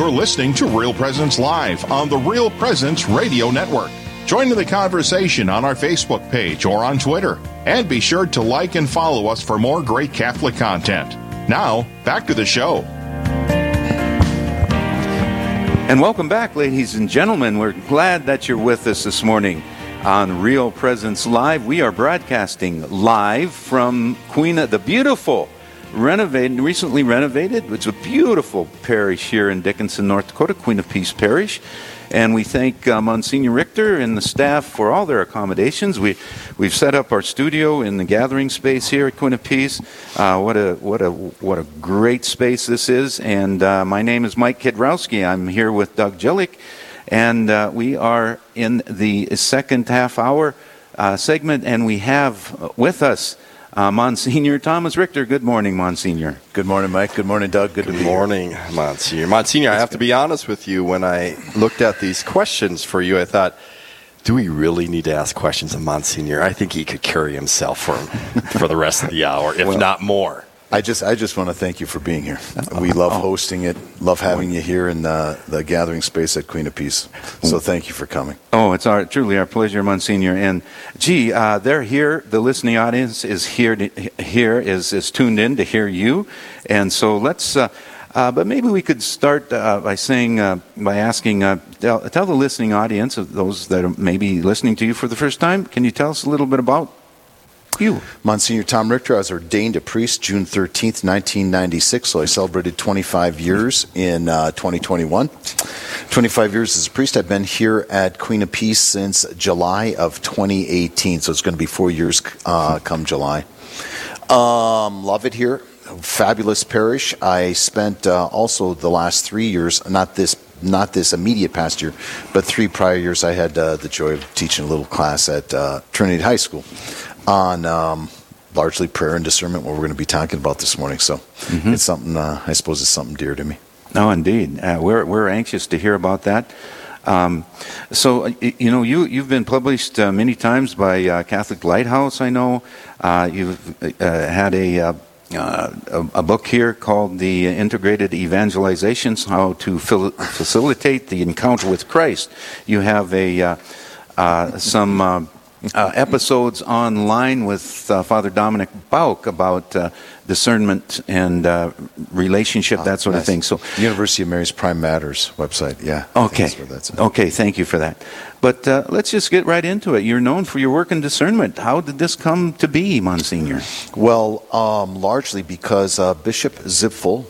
You're listening to Real Presence Live on the Real Presence Radio Network. Join in the conversation on our Facebook page or on Twitter. And be sure to like and follow us for more great Catholic content. Now, back to the show. And welcome back, ladies and gentlemen. We're glad that you're with us this morning on Real Presence Live. We are broadcasting live from Queen of the beautiful, renovated, recently renovated. It's a beautiful parish here in Dickinson, North Dakota, Queen of Peace Parish. And we thank uh, Monsignor Richter and the staff for all their accommodations. We, we've set up our studio in the gathering space here at Queen of Peace. Uh, what, a, what, a, what a great space this is. And uh, my name is Mike Kidrowski. I'm here with Doug Jillick. And uh, we are in the second half hour uh, segment, and we have with us uh, Monsignor Thomas Richter. Good morning, Monsignor. Good morning, Mike. Good morning, Doug. Good, Good to be morning, here. Monsignor. Monsignor, I have to be honest with you. When I looked at these questions for you, I thought, do we really need to ask questions of Monsignor? I think he could carry himself for for the rest of the hour, if well, not more. I just I just want to thank you for being here. We love hosting it, love having you here in the, the gathering space at Queen of Peace. So thank you for coming. Oh, it's our, truly our pleasure, Monsignor. And gee, uh, they're here. The listening audience is here. To, here is is tuned in to hear you. And so let's. Uh, uh, but maybe we could start uh, by saying, uh, by asking, uh, tell, tell, the listening audience of those that are maybe listening to you for the first time. Can you tell us a little bit about you? Monsignor Tom Richter, I was ordained a priest June 13th, 1996, so I celebrated 25 years in uh, 2021. 25 years as a priest. I've been here at Queen of Peace since July of 2018, so it's going to be four years uh, come July. Um, love it here. Fabulous parish. I spent uh, also the last three years, not this not this immediate past year, but three prior years, I had uh, the joy of teaching a little class at uh, Trinity High School on um, largely prayer and discernment, what we're going to be talking about this morning. So mm-hmm. it's something, uh, I suppose, it's something dear to me. No, indeed. Uh, we're, we're anxious to hear about that. Um, so, uh, you know, you, you've been published uh, many times by uh, Catholic Lighthouse, I know. Uh, you've had a uh, a, a, book here called The Integrated Evangelizations How to Fil- Facilitate the Encounter with Christ. You have a, uh, uh, some uh, episodes online with uh, Father Dominic Bouck about uh, discernment and uh, relationship, that sort nice. of thing. So, University of Mary's Prime Matters website, yeah. Okay. okay, thank you for that. But uh, let's just get right into it. You're known for your work in discernment. How did this come to be, Monsignor? Well, um, largely because uh, Bishop Zipfel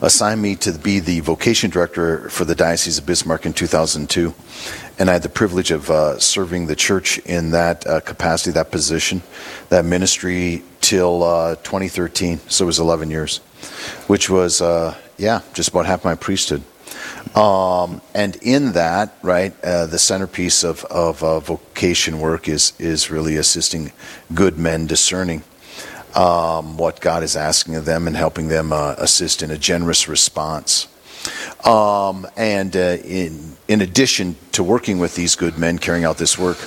assigned me to be the vocation director for the Diocese of Bismarck in 2002 and I had the privilege of uh, serving the church in that uh, capacity, that position, that ministry till uh, 2013. So it was 11 years, which was, uh, yeah, just about half my priesthood. Um, and in that, right, uh, the centerpiece of, of uh, vocation work is, is really assisting good men discerning um, what God is asking of them and helping them assist in a generous response. Um, and uh, in, in addition to working with these good men carrying out this work,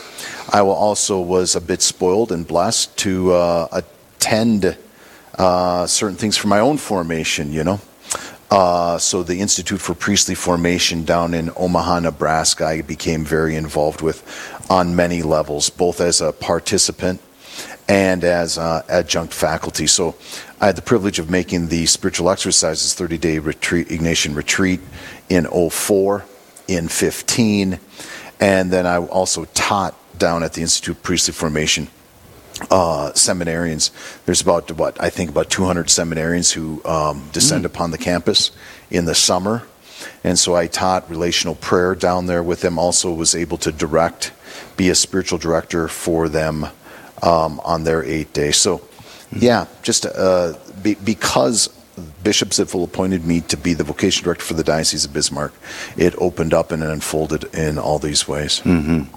I also was a bit spoiled and blessed to uh, attend uh, certain things for my own formation, you know. Uh, so the Institute for Priestly Formation down in Omaha, Nebraska, I became very involved with on many levels, both as a participant and as uh, adjunct faculty. So I had the privilege of making the spiritual exercises 30 day retreat, Ignatian retreat in 04, in 15, and then I also taught down at the Institute of Priestly Formation uh, seminarians. There's about what I think about 200 seminarians who um, descend mm. upon the campus in the summer, and so I taught relational prayer down there with them. Also was able to direct, be a spiritual director for them um, on their eight day. So, yeah, just uh, be, because Bishop Zipfel appointed me to be the vocation director for the Diocese of Bismarck, it opened up and unfolded in all these ways. Mm-hmm.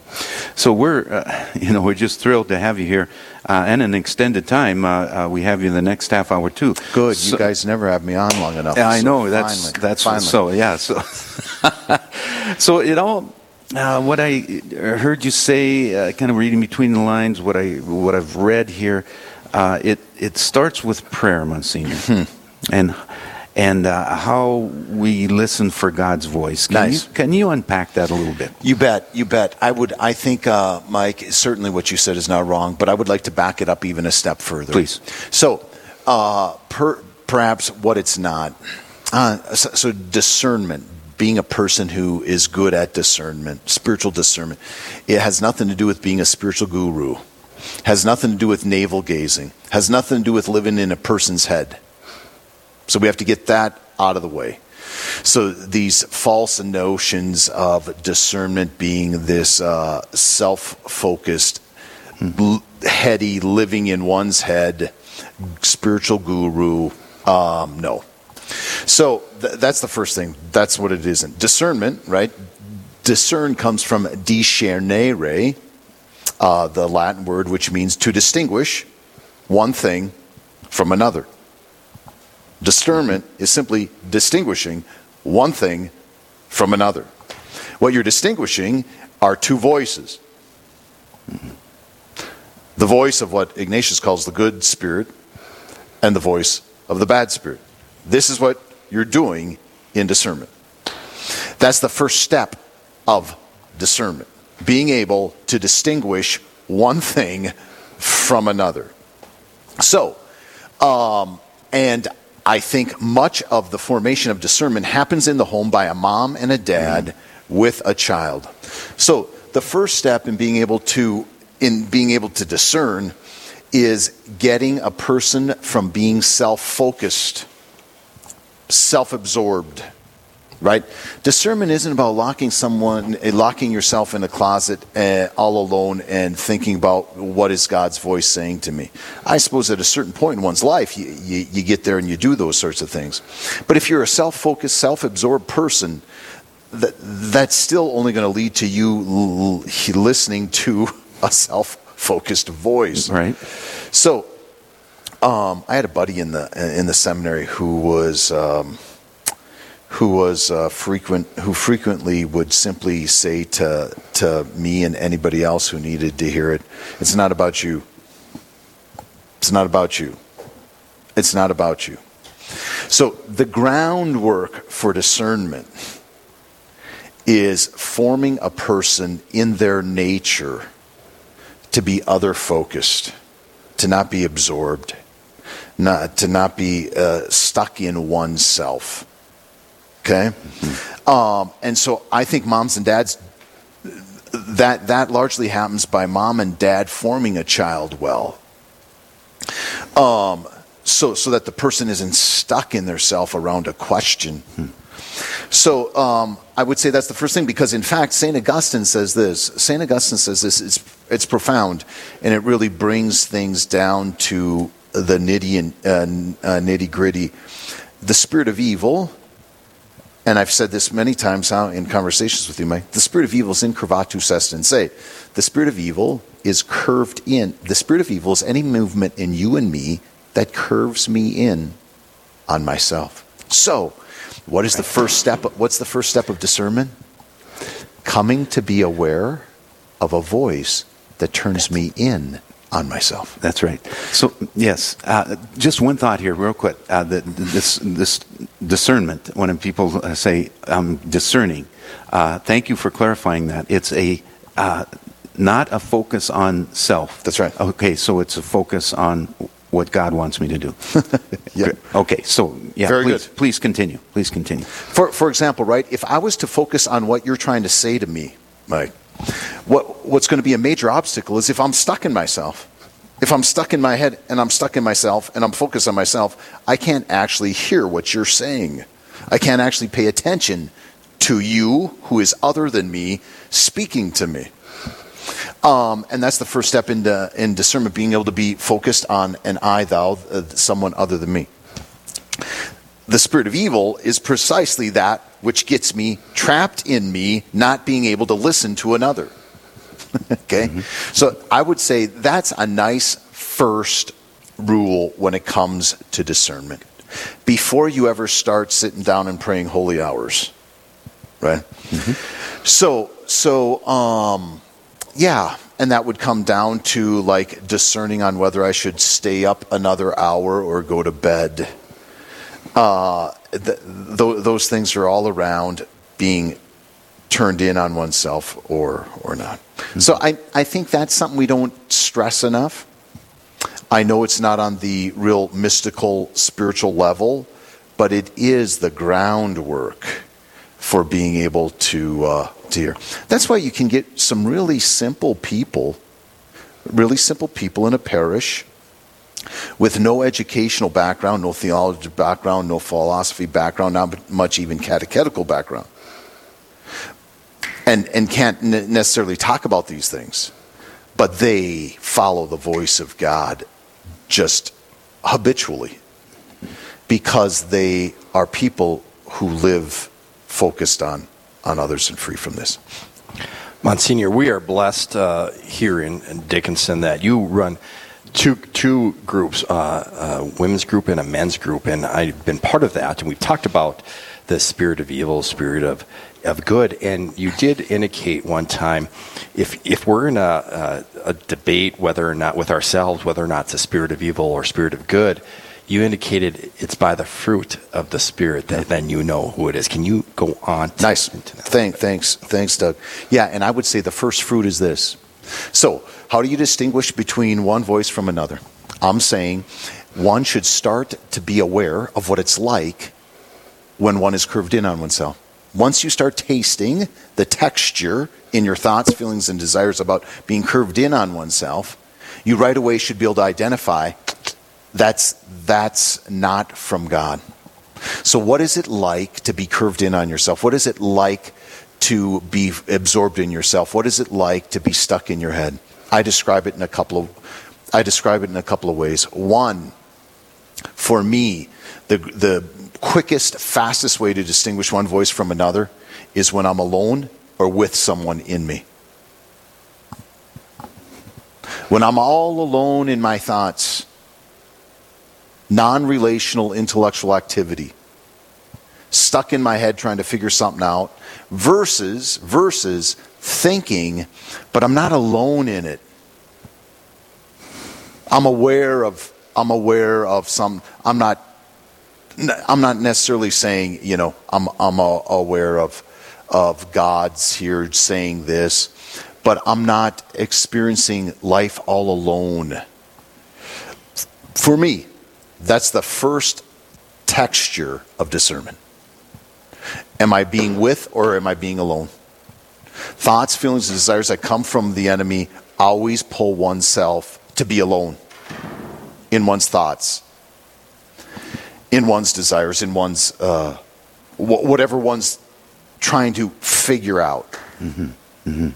So we're, uh, you know, we're just thrilled to have you here, uh, and an extended time. Uh, uh we have you in the next half hour too. Good. So, you guys never have me on long enough. Yeah, I know. that's finally, that's finally. so. Yeah. So, so it all uh, what I heard you say, uh, kind of reading between the lines, what I what I've read here, uh, it it starts with prayer, Monsignor, hmm. and and uh, how we listen for God's voice. Can Nice. You, can you unpack that a little bit? You bet, you bet. I would. I think, uh, Mike, certainly what you said is not wrong, but I would like to back it up even a step further. Please. So, uh, per, perhaps what it's not. Uh, so, so discernment, being a person who is good at discernment, spiritual discernment, it has nothing to do with being a spiritual guru. Has nothing to do with navel gazing. Has nothing to do with living in a person's head. So we have to get that out of the way. So these false notions of discernment being this uh, self-focused, heady, living in one's head, spiritual guru, um, no. So th- that's the first thing. That's what it isn't. Discernment, right? Discern comes from discernere, uh, the Latin word which means to distinguish one thing from another. Discernment is simply distinguishing one thing from another. What you're distinguishing are two voices the voice of what Ignatius calls the good spirit and the voice of the bad spirit. This is what you're doing in discernment. That's the first step of discernment being able to distinguish one thing from another. So, um, and I think much of the formation of discernment happens in the home by a mom and a dad with a child. So the first step in being able to in being able to discern is getting a person from being self-focused, self-absorbed, right? Discernment isn't about locking someone, eh, locking yourself in a closet uh, all alone and thinking about what is God's voice saying to me. I suppose at a certain point in one's life, you, you, you get there and you do those sorts of things. But if you're a self-focused, self-absorbed person, that, that's still only going to lead to you l- listening to a self-focused voice. Right. So, um, I had a buddy in the in the seminary who was um, who was uh, frequent who frequently would simply say to to me and anybody else who needed to hear it, "It's not about you. It's not about you. It's not about you." So the groundwork for discernment is forming a person in their nature to be other focused, to not be absorbed, not, to not be uh, stuck in oneself. Okay? Um, and so I think moms and dads, that, that largely happens by mom and dad forming a child well. Um, so, so that the person isn't stuck in their self around a question. So um, I would say that's the first thing because, in fact, St. Augustine says this. St. Augustine says this. It's, it's profound and it really brings things down to the nitty and uh, uh, nitty gritty. The spirit of evil, and I've said this many times now in conversations with you, Mike. The spirit of evil is incurvatus est in se. The spirit of evil is curved in. The spirit of evil is any movement in you and me that curves me in on myself. So, what is the first step? What's the first step of discernment? Coming to be aware of a voice that turns me in on myself. That's right. So yes, uh, just one thought here, real quick. Uh, the, this this discernment. When people uh, say um, discerning, uh, thank you for clarifying that. It's a uh, not a focus on self. That's right. Okay, so it's a focus on what God wants me to do. Yeah. Okay, so yeah, Very please, good. please continue. Please continue. For, for example, right, if I was to focus on what you're trying to say to me, Mike, what, what's going to be a major obstacle is if I'm stuck in myself. If I'm stuck in my head and I'm stuck in myself and I'm focused on myself, I can't actually hear what you're saying. I can't actually pay attention to you, who is other than me, speaking to me. Um, and that's the first step in, in discernment, being able to be focused on an I, thou, uh, someone other than me. The spirit of evil is precisely that which gets me trapped in me, not being able to listen to another. okay? So I would say that's a nice first rule when it comes to discernment. Before you ever start sitting down and praying holy hours, right? So, so, um, yeah, and that would come down to like discerning on whether I should stay up another hour or go to bed. Uh, th- th- those things are all around being turned in on oneself or or not. Mm-hmm. So I, I think that's something we don't stress enough. I know it's not on the real mystical spiritual level, but it is the groundwork for being able to uh, to hear. That's why you can get some really simple people, really simple people in a parish with no educational background, no theology background, no philosophy background, not much even catechetical background and, and can't necessarily talk about these things, but they follow the voice of God just habitually because they are people who live focused on, on others and free from this. Monsignor, we are blessed uh, here in, in, Dickinson that you run two two groups, uh, a women's group and a men's group, and I've been part of that. And we've talked about the spirit of evil, spirit of of good. And you did indicate one time, if if we're in a, a, a, debate whether or not with ourselves whether or not it's a spirit of evil or spirit of good, you indicated it's by the fruit of the spirit that then you know who it is. Can you go on? nice. Thank, thanks, thanks, Doug. Yeah, and I would say the first fruit is this. So, how do you distinguish between one voice from another? I'm saying one should start to be aware of what it's like when one is curved in on oneself. Once you start tasting the texture in your thoughts, feelings, and desires about being curved in on oneself, you right away should be able to identify that's, that's not from God. So, what is it like to be curved in on yourself? What is it like to be absorbed in yourself? What is it like to be stuck in your head? I describe it in a couple of I describe it in a couple of ways. One, for me, the the quickest, fastest way to distinguish one voice from another is when I'm alone or with someone in me. When I'm all alone in my thoughts, non relational intellectual activity, stuck in my head trying to figure something out, versus, versus thinking, but I'm not alone in it. I'm aware of I'm aware of some I'm not I'm not necessarily saying, you know, I'm, I'm aware of, of God's here saying this, but I'm not experiencing life all alone. For me, that's the first texture of discernment. Am I being with or am I being alone? Thoughts, feelings, and desires that come from the enemy always pull oneself to be alone in one's thoughts in one's desires, in one's uh, whatever one's trying to figure out. Mm-hmm. Mm-hmm.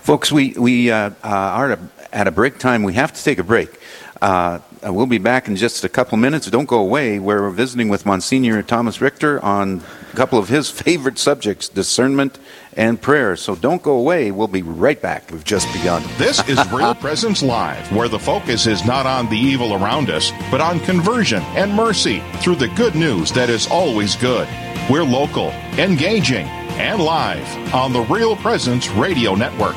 Folks, we, we uh, uh, are at a break time. We have to take a break. Uh, we'll be back in just a couple minutes. Don't go away. We're visiting with Monsignor Thomas Richter on a couple of his favorite subjects discernment and prayer. So don't go away. We'll be right back. We've just begun. This is Real Presence Live, where the focus is not on the evil around us, but on conversion and mercy through the good news that is always good. We're local, engaging, and live on the Real Presence Radio Network.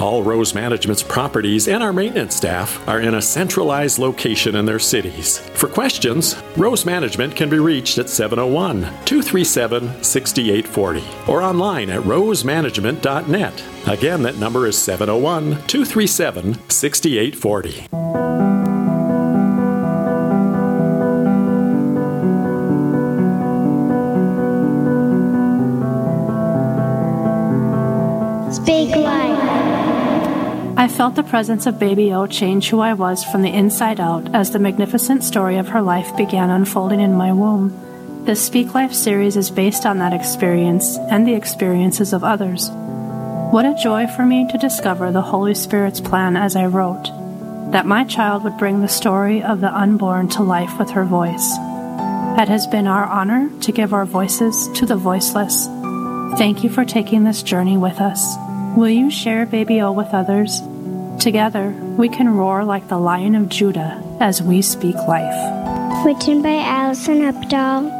All Rose Management's properties and our maintenance staff are in a centralized location in their cities. For questions, Rose Management can be reached at 701 237 6840 or online at rosemanagement.net. Again, that number is 701 237 6840. I felt the presence of Baby O change who I was from the inside out as the magnificent story of her life began unfolding in my womb. This Speak Life series is based on that experience and the experiences of others. What a joy for me to discover the Holy Spirit's plan as I wrote that my child would bring the story of the unborn to life with her voice. It has been our honor to give our voices to the voiceless. Thank you for taking this journey with us. Will you share Baby O with others? Together, we can roar like the Lion of Judah as we speak life. Written by Alison Updahl.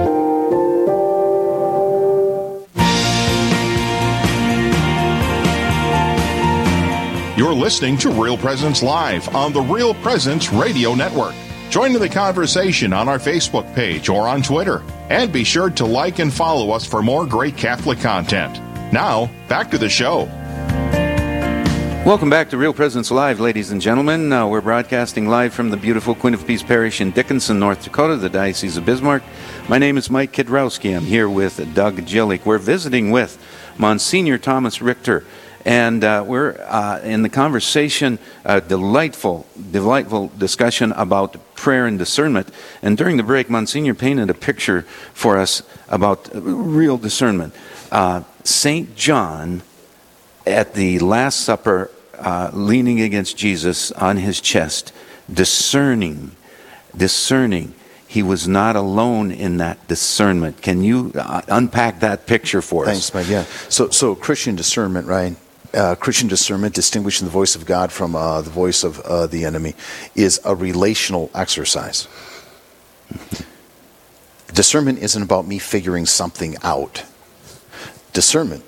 You're listening to Real Presence Live on the Real Presence Radio Network. Join in the conversation on our Facebook page or on Twitter. And be sure to like and follow us for more great Catholic content. Now, back to the show. Welcome back to Real Presence Live, ladies and gentlemen. Uh, we're broadcasting live from the beautiful Queen of Peace Parish in Dickinson, North Dakota, the Diocese of Bismarck. My name is Mike Kidrowski. I'm here with Doug Jillick. We're visiting with Monsignor Thomas Richter. And uh, we're uh, in the conversation, a delightful, delightful discussion about prayer and discernment. And during the break, Monsignor painted a picture for us about real discernment. Uh, St. John at the Last Supper, uh, leaning against Jesus on his chest, discerning, discerning. He was not alone in that discernment. Can you uh, unpack that picture for us? Thanks, Mike. Yeah. So, so Christian discernment, right? Uh, Christian discernment, distinguishing the voice of God from uh, the voice of uh, the enemy, is a relational exercise. Discernment isn't about me figuring something out. Discernment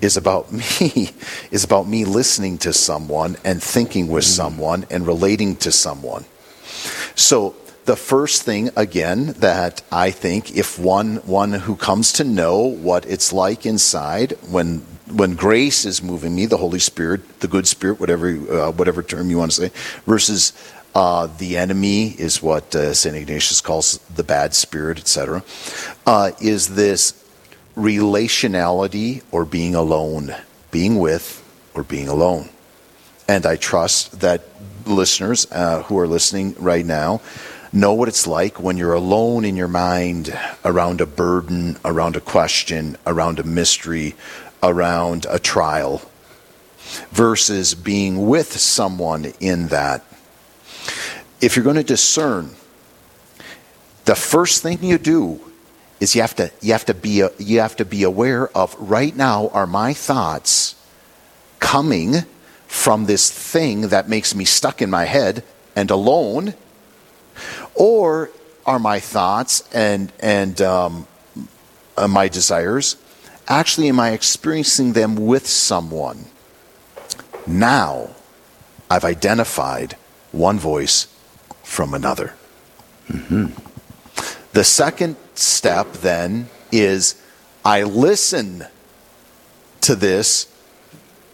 is about me is about me listening to someone and thinking with mm-hmm. someone and relating to someone. So the first thing again that I think if one one who comes to know what it's like inside when when grace is moving me, the Holy Spirit, the good spirit, whatever uh, whatever term you want to say, versus uh, the enemy is what uh, Saint Ignatius calls the bad spirit, etc. Uh, is this relationality or being alone, being with or being alone? And I trust that listeners uh, who are listening right now know what it's like when you're alone in your mind around a burden, around a question, around a mystery, around a trial versus being with someone in that. If you're going to discern, the first thing you do is you have to you have to be you have to be aware of right now are my thoughts coming from this thing that makes me stuck in my head and alone, or are my thoughts and and um, uh, my desires Actually, am I experiencing them with someone? Now, I've identified one voice from another. Mm-hmm. The second step then is I listen to this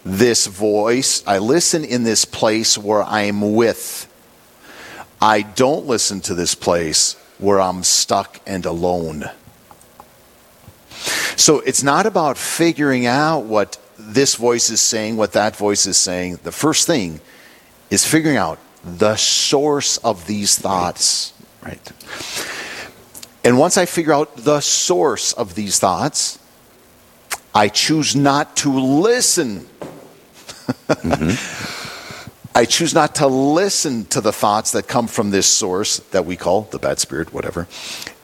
this voice. I listen in this place where I'm with. I don't listen to this place where I'm stuck and alone. So it's not about figuring out what this voice is saying, what that voice is saying. The first thing is figuring out the source of these thoughts. Right. And once I figure out the source of these thoughts, I choose not to listen. mm-hmm. I choose not to listen to the thoughts that come from this source that we call the bad spirit, whatever.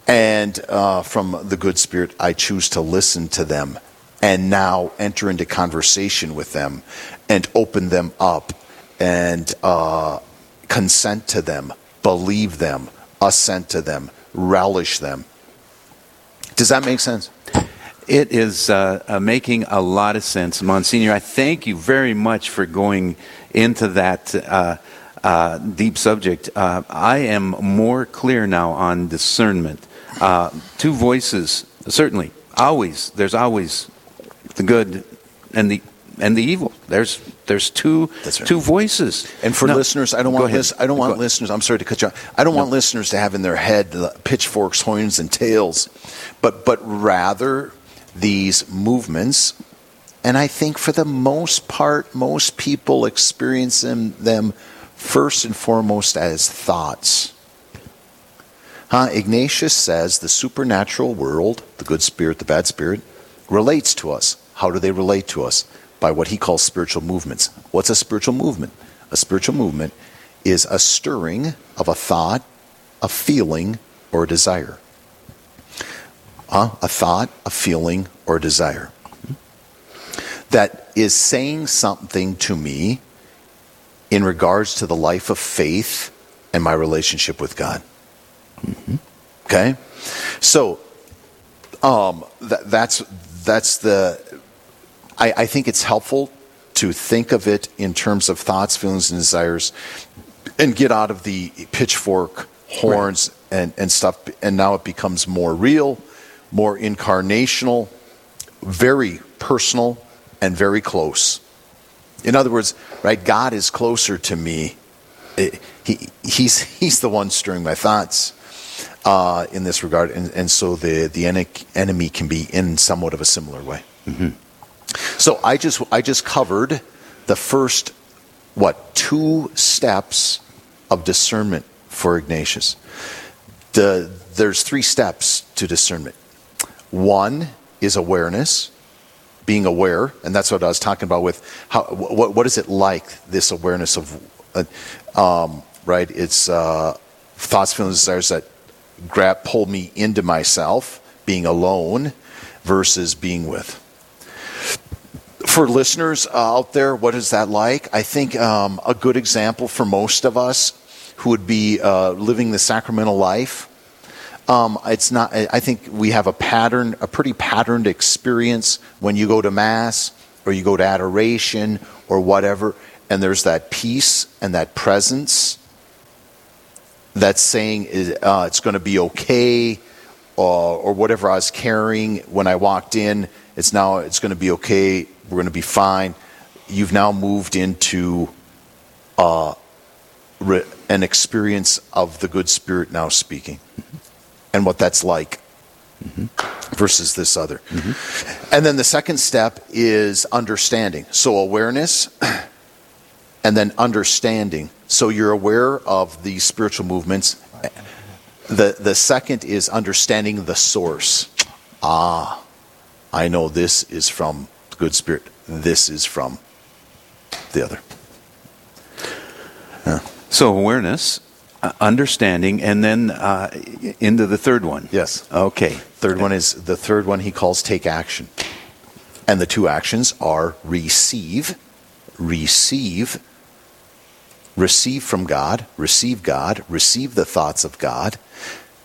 And uh, from the good spirit, I choose to listen to them and now enter into conversation with them and open them up and uh, consent to them, believe them, assent to them, relish them. Does that make sense? It is uh, uh, making a lot of sense, Monsignor. I thank you very much for going into that uh, uh deep subject. Uh, I am more clear now on discernment. Uh, two voices, certainly, always. There's always the good and the and the evil. There's there's two right. two voices. And for listeners, I don't want lis- I don't want listeners. I'm sorry to cut you off. I don't no. want listeners to have in their head the pitchforks, horns, and tails, but but rather these movements. And I think for the most part, most people experience them, them first and foremost as thoughts. Huh? Ignatius says the supernatural world, the good spirit, the bad spirit, relates to us. How do they relate to us? By what he calls spiritual movements. What's a spiritual movement? A spiritual movement is a stirring of a thought, a feeling, or a desire. Huh? A thought, a feeling, or a desire. That is saying something to me in regards to the life of faith and my relationship with God. Mm-hmm. Okay? So, um, th- that's, that's the. I, I think it's helpful to think of it in terms of thoughts, feelings, and desires and get out of the pitchfork horns right. and, and stuff. And now it becomes more real, more incarnational, very personal, and very close. In other words, right, God is closer to me. It, he, he's, he's the one stirring my thoughts uh, in this regard. And, and so the, the enemy can be in somewhat of a similar way. Mm-hmm. So I just, I just covered the first, what, two steps of discernment for Ignatius. The, there's three steps to discernment. One is awareness, being aware, and that's what I was talking about with how, what, what is it like, this awareness of, uh, um, right? It's uh, thoughts, feelings, desires that grab, pull me into myself, being alone versus being with. For listeners uh, out there, what is that like? I think um, a good example for most of us who would be uh, living the sacramental life um, it's not. I think we have a pattern, a pretty patterned experience when you go to mass or you go to adoration or whatever, and there's that peace and that presence that's saying uh, it's going to be okay, or, or whatever I was carrying when I walked in. It's now it's going to be okay. We're going to be fine. You've now moved into uh, re- an experience of the good spirit now speaking and what that's like mm-hmm. versus this other. Mm-hmm. And then the second step is understanding. So awareness and then understanding. So you're aware of the spiritual movements. The, the second is understanding the source. Ah, I know this is from the good spirit. This is from the other. Yeah. So awareness uh, understanding, and then uh, into the third one. Yes. Okay. Third one is the third one he calls take action. And the two actions are receive, receive, receive from God, receive God, receive the thoughts of God.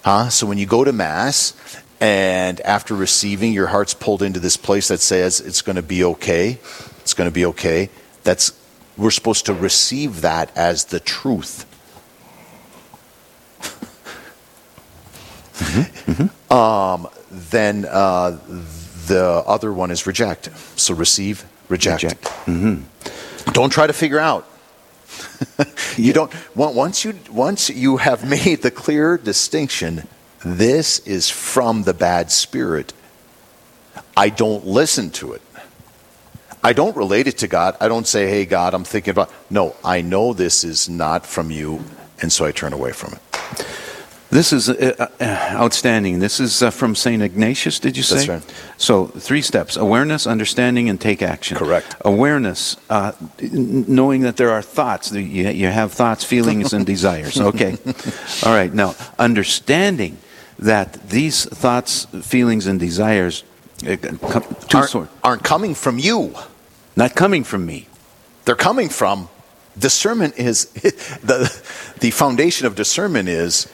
Huh? So when you go to Mass and after receiving, your heart's pulled into this place that says it's going to be okay, it's going to be okay, that's we're supposed to receive that as the truth Mm-hmm. Mm-hmm. Um, then uh, the other one is reject. So receive, reject. reject. Mm-hmm. Don't try to figure out. you don't once you once you have made the clear distinction. This is from the bad spirit. I don't listen to it. I don't relate it to God. I don't say, "Hey, God, I'm thinking about." No, I know this is not from you, and so I turn away from it. This is uh, uh, outstanding. This is uh, from St. Ignatius, did you say? That's right. So, three steps awareness, understanding, and take action. Correct. Awareness, uh, knowing that there are thoughts. You, you have thoughts, feelings, and desires. Okay. All right. Now, understanding that these thoughts, feelings, and desires uh, aren't, aren't coming from you. Not coming from me. They're coming from discernment is the the foundation of discernment is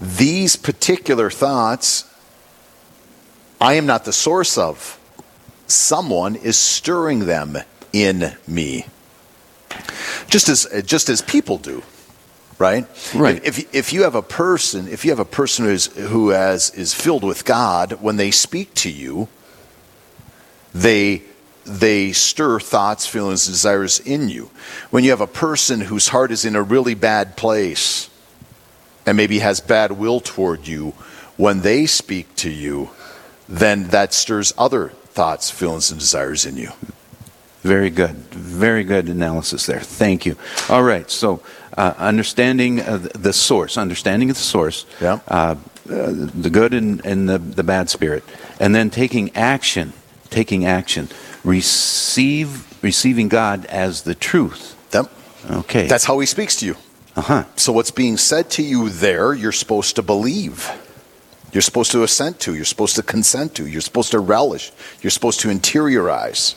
these particular thoughts, I am not the source of. Someone is stirring them in me. Just as, just as people do, right? Right. If, if you have a person, if you have a person who's, who has, is filled with God, when they speak to you, they, they stir thoughts, feelings, desires in you. When you have a person whose heart is in a really bad place, and maybe has bad will toward you, when they speak to you, then that stirs other thoughts, feelings, and desires in you. Very good. Very good analysis there. Thank you. All right. So, uh, understanding the source, understanding of the source, yeah. Uh, uh, the good and, and the, the bad spirit, and then taking action, taking action. receive receiving God as the truth. Yep. Okay. That's how he speaks to you. Uh-huh. So what's being said to you there, you're supposed to believe. You're supposed to assent to. You're supposed to consent to. You're supposed to relish. You're supposed to interiorize.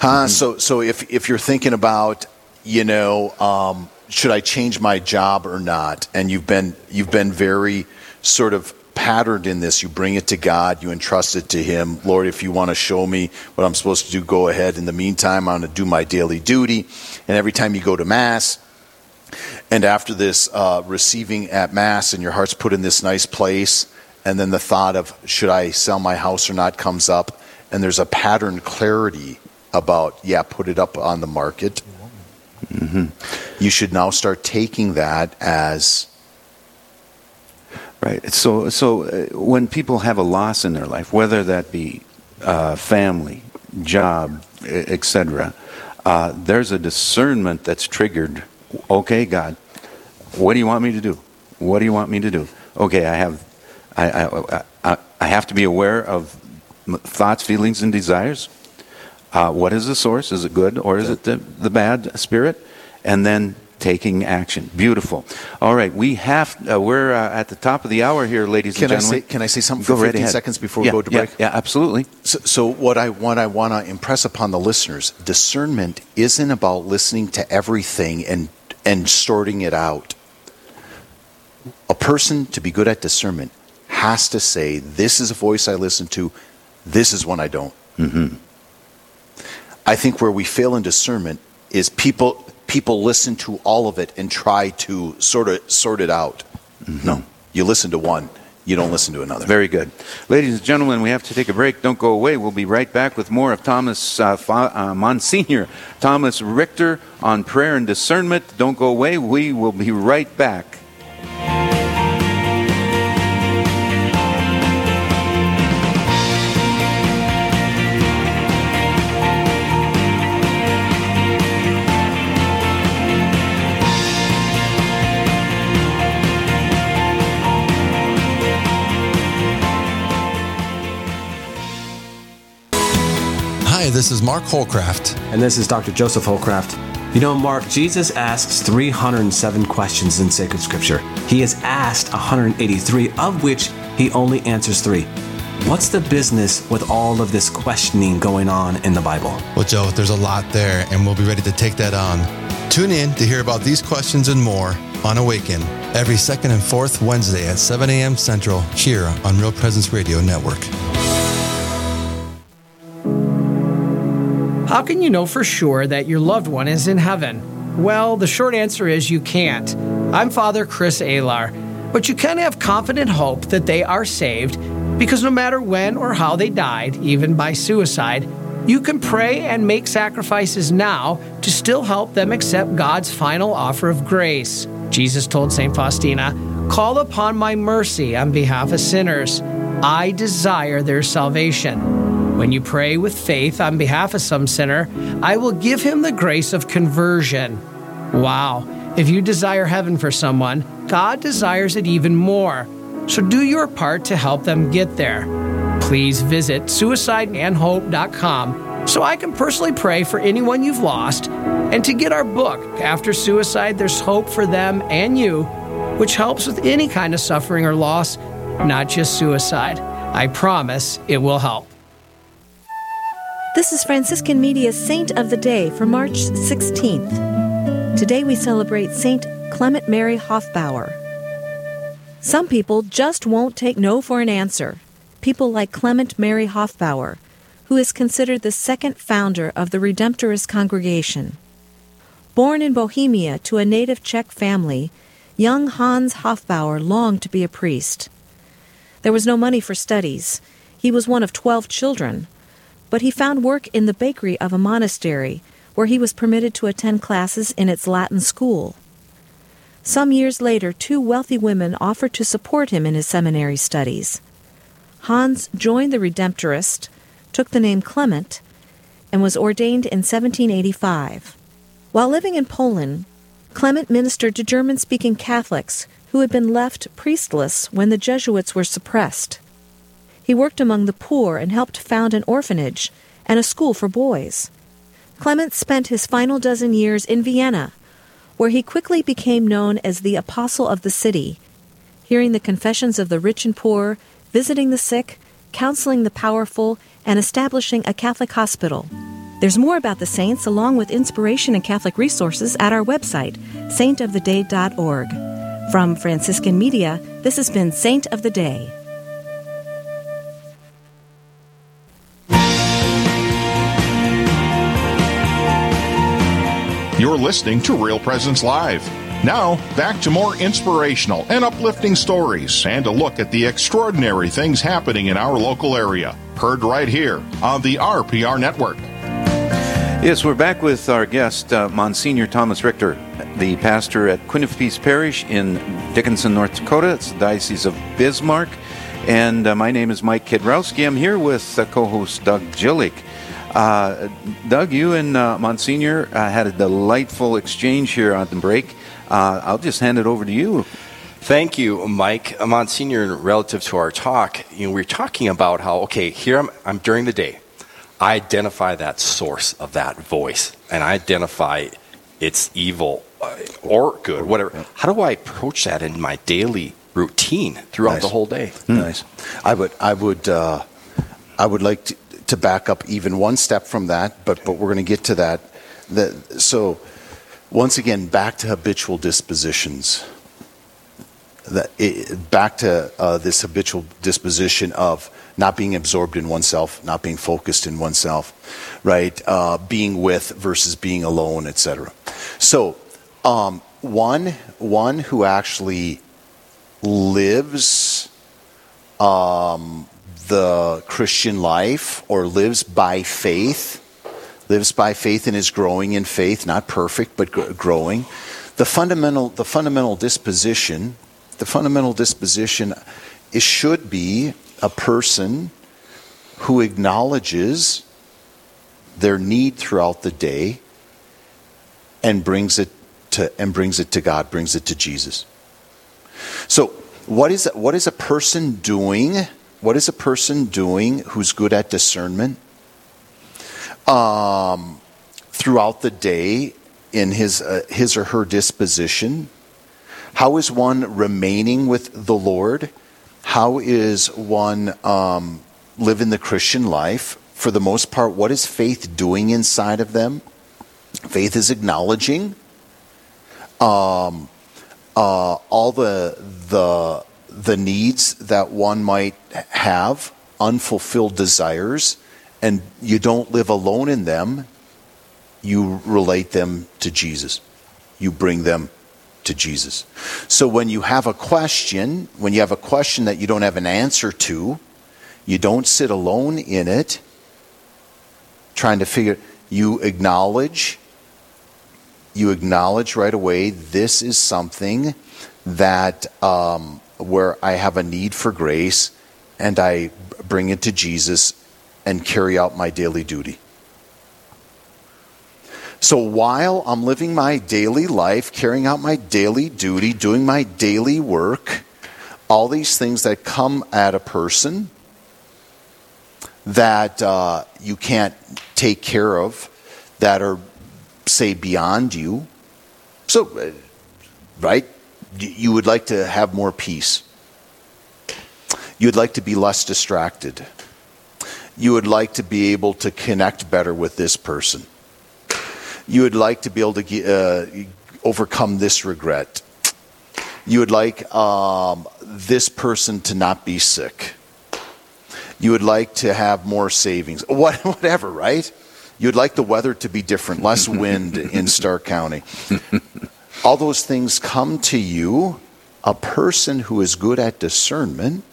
Uh, So, so if if you're thinking about, you know, um, should I change my job or not, and you've been you've been very sort of patterned in this, you bring it to God, you entrust it to Him. Lord, if you want to show me what I'm supposed to do, go ahead. In the meantime, I'm going to do my daily duty. And every time you go to Mass, and after this uh, receiving at Mass, and your heart's put in this nice place, and then the thought of should I sell my house or not comes up, and there's a pattern clarity about, yeah, put it up on the market. You should now start taking that as Right. So, so uh, when people have a loss in their life, whether that be uh, family, job, etc., uh, there's a discernment that's triggered. Okay, God, what do you want me to do? What do you want me to do? Okay, I have, I, I, I, I have to be aware of thoughts, feelings, and desires. Uh, what is the source? Is it good or is it the, the bad spirit? And then taking action. Beautiful. All right, we have. Uh, we're uh, at the top of the hour here, ladies Can and I gentlemen. say- can I say something Go for 15 ahead. seconds before we go to yeah, break? Yeah, absolutely. So, so what I what I want to impress upon the listeners: discernment isn't about listening to everything and and sorting it out. A person to be good at discernment has to say, "This is a voice I listen to. This is one I don't." Mm-hmm. I think where we fail in discernment is people people listen to all of it and try to sort of sort it out. No, you listen to one, you don't listen to another. Very good. Ladies and gentlemen, we have to take a break. Don't go away. We'll be right back with more of Thomas uh, Fa- uh, Monsignor, Thomas Richter on prayer and discernment. Don't go away. We will be right back. Hi, this is Mark Holcraft. And this is Dr. Joseph Holcraft. You know, Mark, Jesus asks 307 questions in sacred scripture. He has asked 183, of which he only answers three. What's the business with all of this questioning going on in the Bible? Well, Joe, there's a lot there, and we'll be ready to take that on. Tune in to hear about these questions and more on Awaken every second and fourth Wednesday at 7 a.m. Central here on Real Presence Radio Network. How can you know for sure that your loved one is in heaven? Well, the short answer is you can't. I'm Father Chris Alar, but you can have confident hope that they are saved because no matter when or how they died, even by suicide, you can pray and make sacrifices now to still help them accept God's final offer of grace. Jesus told St. Faustina, Call upon my mercy on behalf of sinners. I desire their salvation. When you pray with faith on behalf of some sinner, I will give him the grace of conversion. Wow. If you desire heaven for someone, God desires it even more. So do your part to help them get there. Please visit suicideandhope.com so I can personally pray for anyone you've lost and to get our book, After Suicide There's Hope for Them and You, which helps with any kind of suffering or loss, not just suicide. I promise it will help. This is Franciscan Media's Saint of the Day for March 16th. Today we celebrate Saint Clement Mary Hofbauer. Some people just won't take no for an answer. People like Clement Mary Hofbauer, who is considered the second founder of the Redemptorist congregation. Born in Bohemia to a native Czech family, young Hans Hofbauer longed to be a priest. There was no money for studies. He was one of twelve children but he found work in the bakery of a monastery, where he was permitted to attend classes in its Latin school. Some years later, two wealthy women offered to support him in his seminary studies. Hans joined the Redemptorist, took the name Clement, and was ordained in 1785. While living in Poland, Clement ministered to German speaking Catholics who had been left priestless when the Jesuits were suppressed. He worked among the poor and helped found an orphanage and a school for boys. Clement spent his final dozen years in Vienna, where he quickly became known as the apostle of the city, hearing the confessions of the rich and poor, visiting the sick, counseling the powerful, and establishing a Catholic hospital. There's more about the saints along with inspiration and Catholic resources at our website, saintoftheday.org. From Franciscan Media, this has been Saint of the Day. You're listening to Real Presence Live. Now, back to more inspirational and uplifting stories and a look at the extraordinary things happening in our local area. Heard right here on the RPR Network. Yes, we're back with our guest, uh, Monsignor Thomas Richter, the pastor at Queen of Peace Parish in Dickinson, North Dakota. It's the Diocese of Bismarck. And uh, my name is Mike Kidrowski. I'm here with uh, co host Doug Jillick. Uh, Doug, you and uh, Monsignor uh, had a delightful exchange here on the break. Uh, I'll just hand it over to you. Thank you, Mike. Monsignor, relative to our talk, you know, we are talking about how, okay, here I'm, I'm during the day. I identify that source of that voice and I identify its evil uh, or good, whatever. How do I approach that in my daily routine throughout Nice. the whole day? Nice. I would, I would, uh, I would like to, to back up even one step from that, but but we're going to get to that. The, so, once again, back to habitual dispositions. That it, back to uh, this habitual disposition of not being absorbed in oneself, not being focused in oneself, right? Uh, being with versus being alone, etc. So, um, one one who actually lives um, the Christian life or lives by faith, lives by faith and is growing in faith, not perfect, but growing. The fundamental, the fundamental disposition, the fundamental disposition it should be a person who acknowledges their need throughout the day and brings it to and brings it to God, brings it to Jesus. So, what is what is a person doing? What is a person doing who's good at discernment um, throughout the day in his uh, his or her disposition? How is one remaining with the Lord? How is one um, living the Christian life? For the most part, what is faith doing inside of them? Faith is acknowledging um, uh, all the the the needs that one might have, unfulfilled desires, and you don't live alone in them. You relate them to Jesus. You bring them to Jesus. So when you have a question, when you have a question that you don't have an answer to, you don't sit alone in it, trying to figure. You acknowledge. You acknowledge right away. This is something that um, where I have a need for grace, and I bring it to Jesus and carry out my daily duty. So while I'm living my daily life, carrying out my daily duty, doing my daily work, all these things that come at a person that uh, you can't take care of, that are, say, beyond you. So, uh, right? You would like to have more peace. You'd like to be less distracted. You would like to be able to connect better with this person. You would like to be able to uh, overcome this regret. You would like um, this person to not be sick. You would like to have more savings. What, whatever, right? You'd like the weather to be different, less wind in Stark County. All those things come to you. A person who is good at discernment,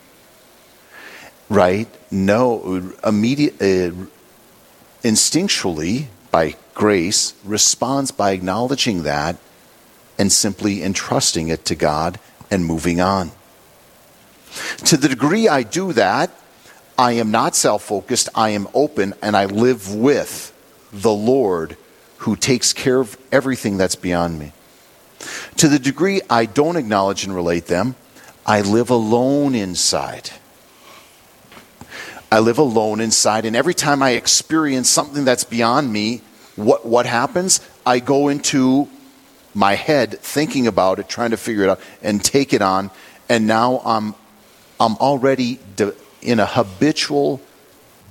right? No, immediate, uh, instinctually by grace responds by acknowledging that and simply entrusting it to God and moving on. To the degree I do that, I am not self focused, I am open, and I live with the Lord who takes care of everything that's beyond me. To the degree I don't acknowledge and relate them, I live alone inside. I live alone inside, and every time I experience something that's beyond me, what, what happens? I go into my head thinking about it, trying to figure it out, and take it on, and now I'm, I'm already in a habitual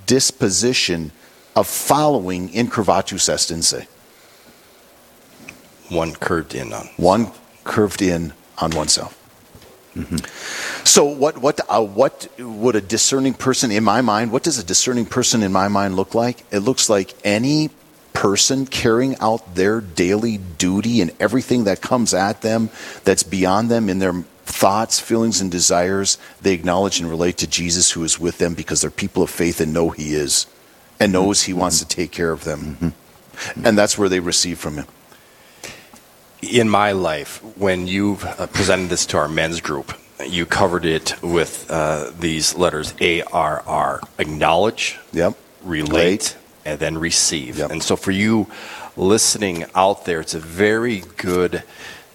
disposition of following in se. One curved in on. One curved in on oneself. Mm-hmm. So, what what uh, what would a discerning person in my mind? What does a discerning person in my mind look like? It looks like any person carrying out their daily duty and everything that comes at them, that's beyond them in their thoughts, feelings, and desires. They acknowledge and relate to Jesus, who is with them, because they're people of faith and know He is, and knows He wants to take care of them, mm-hmm. and that's where they receive from Him in my life, when you uh, presented this to our men's group, you covered it with uh, these letters A R R acknowledge, yep. relate, and then receive. Yep. And so for you listening out there, it's a very good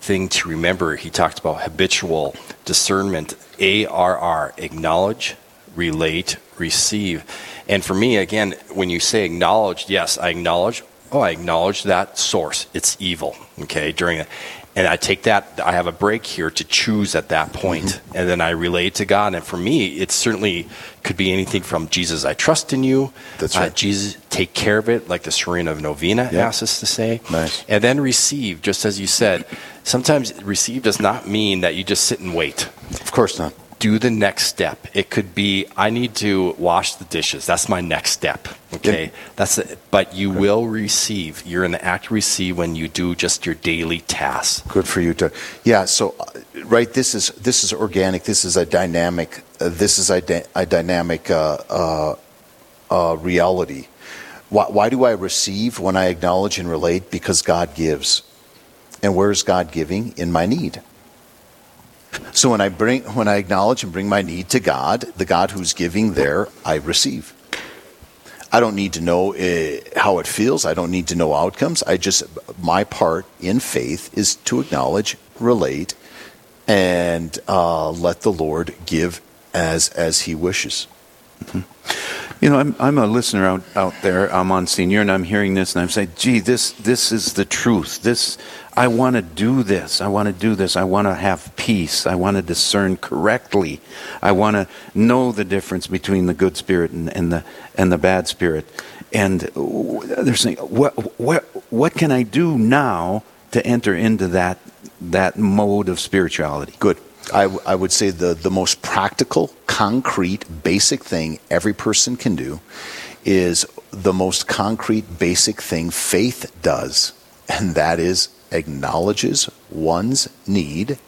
thing to remember. He talked about habitual discernment A R R acknowledge, relate, receive. And for me, again, when you say acknowledge, yes, I acknowledge oh, I acknowledge that source. It's evil. Okay, during it. And I take that, I have a break here to choose at that point, mm-hmm. and then I relate to God. And for me, it certainly could be anything from Jesus, I trust in you. That's uh, right. Uh, Jesus, take care of it, like the Surrender Novena yep. asks us to say. Nice. And then receive, just as you said. Sometimes receive does not mean that you just sit and wait. Of course not do the next step. It could be I need to wash the dishes. That's my next step. Okay, that's it. But you Good. will receive. You're in the act receive when you do just your daily tasks. Good for you, to Yeah. So, uh, right. This is this is organic. This is a dynamic. Uh, this is a, a dynamic uh, uh, uh, reality. Why, why do I receive when I acknowledge and relate? Because God gives. And where is God giving? In my need. So when I bring, when I acknowledge and bring my need to God, the God who's giving there, I receive. I don't need to know uh, how it feels. I don't need to know outcomes. I just, my part in faith is to acknowledge, relate, and uh, let the Lord give as as He wishes. You know, I'm, I'm a listener out, out there. I'm on senior, and I'm hearing this, and I'm saying, "Gee, this this is the truth. This I want to do this. I want to do this. I want to have peace. I want to discern correctly. I want to know the difference between the good spirit and, and the and the bad spirit." And they're saying, "What what what can I do now to enter into that that mode of spirituality?" Good. I, I would say the, the most practical, concrete, basic thing every person can do is the most concrete, basic thing faith does, and that is acknowledges one's need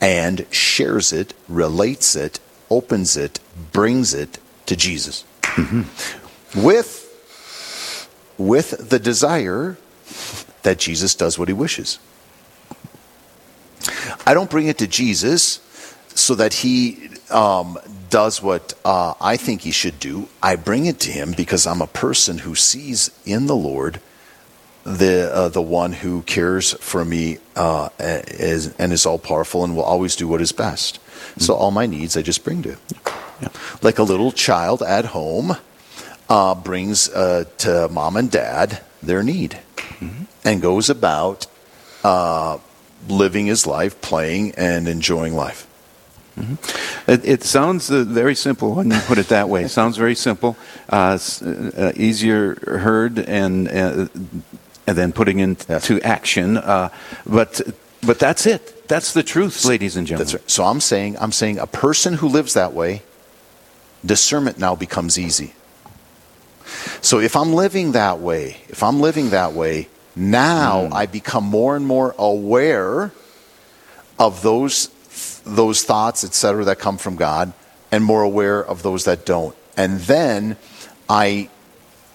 and shares it, relates it, opens it, brings it to Jesus. Mm-hmm. With, with the desire that Jesus does what he wishes. I don't bring it to Jesus so that he um, does what uh, I think he should do. I bring it to him because I'm a person who sees in the Lord the uh, the one who cares for me uh, is, and is all powerful and will always do what is best. Mm-hmm. So all my needs I just bring to him, yeah. like a little child at home uh, brings uh, to mom and dad their need, mm-hmm. and goes about uh, living his life, playing and enjoying life. Mm-hmm. It, it, sounds uh, very simple when you put it that way. It sounds very simple, uh, uh, easier heard and uh, and then putting into yes. action. Uh, but but that's it. That's the truth, ladies and gentlemen. Right. So I'm saying I'm saying a person who lives that way, discernment now becomes easy. So if I'm living that way, if I'm living that way, now mm. I become more and more aware of those those thoughts, etc., that come from God, and more aware of those that don't. And then I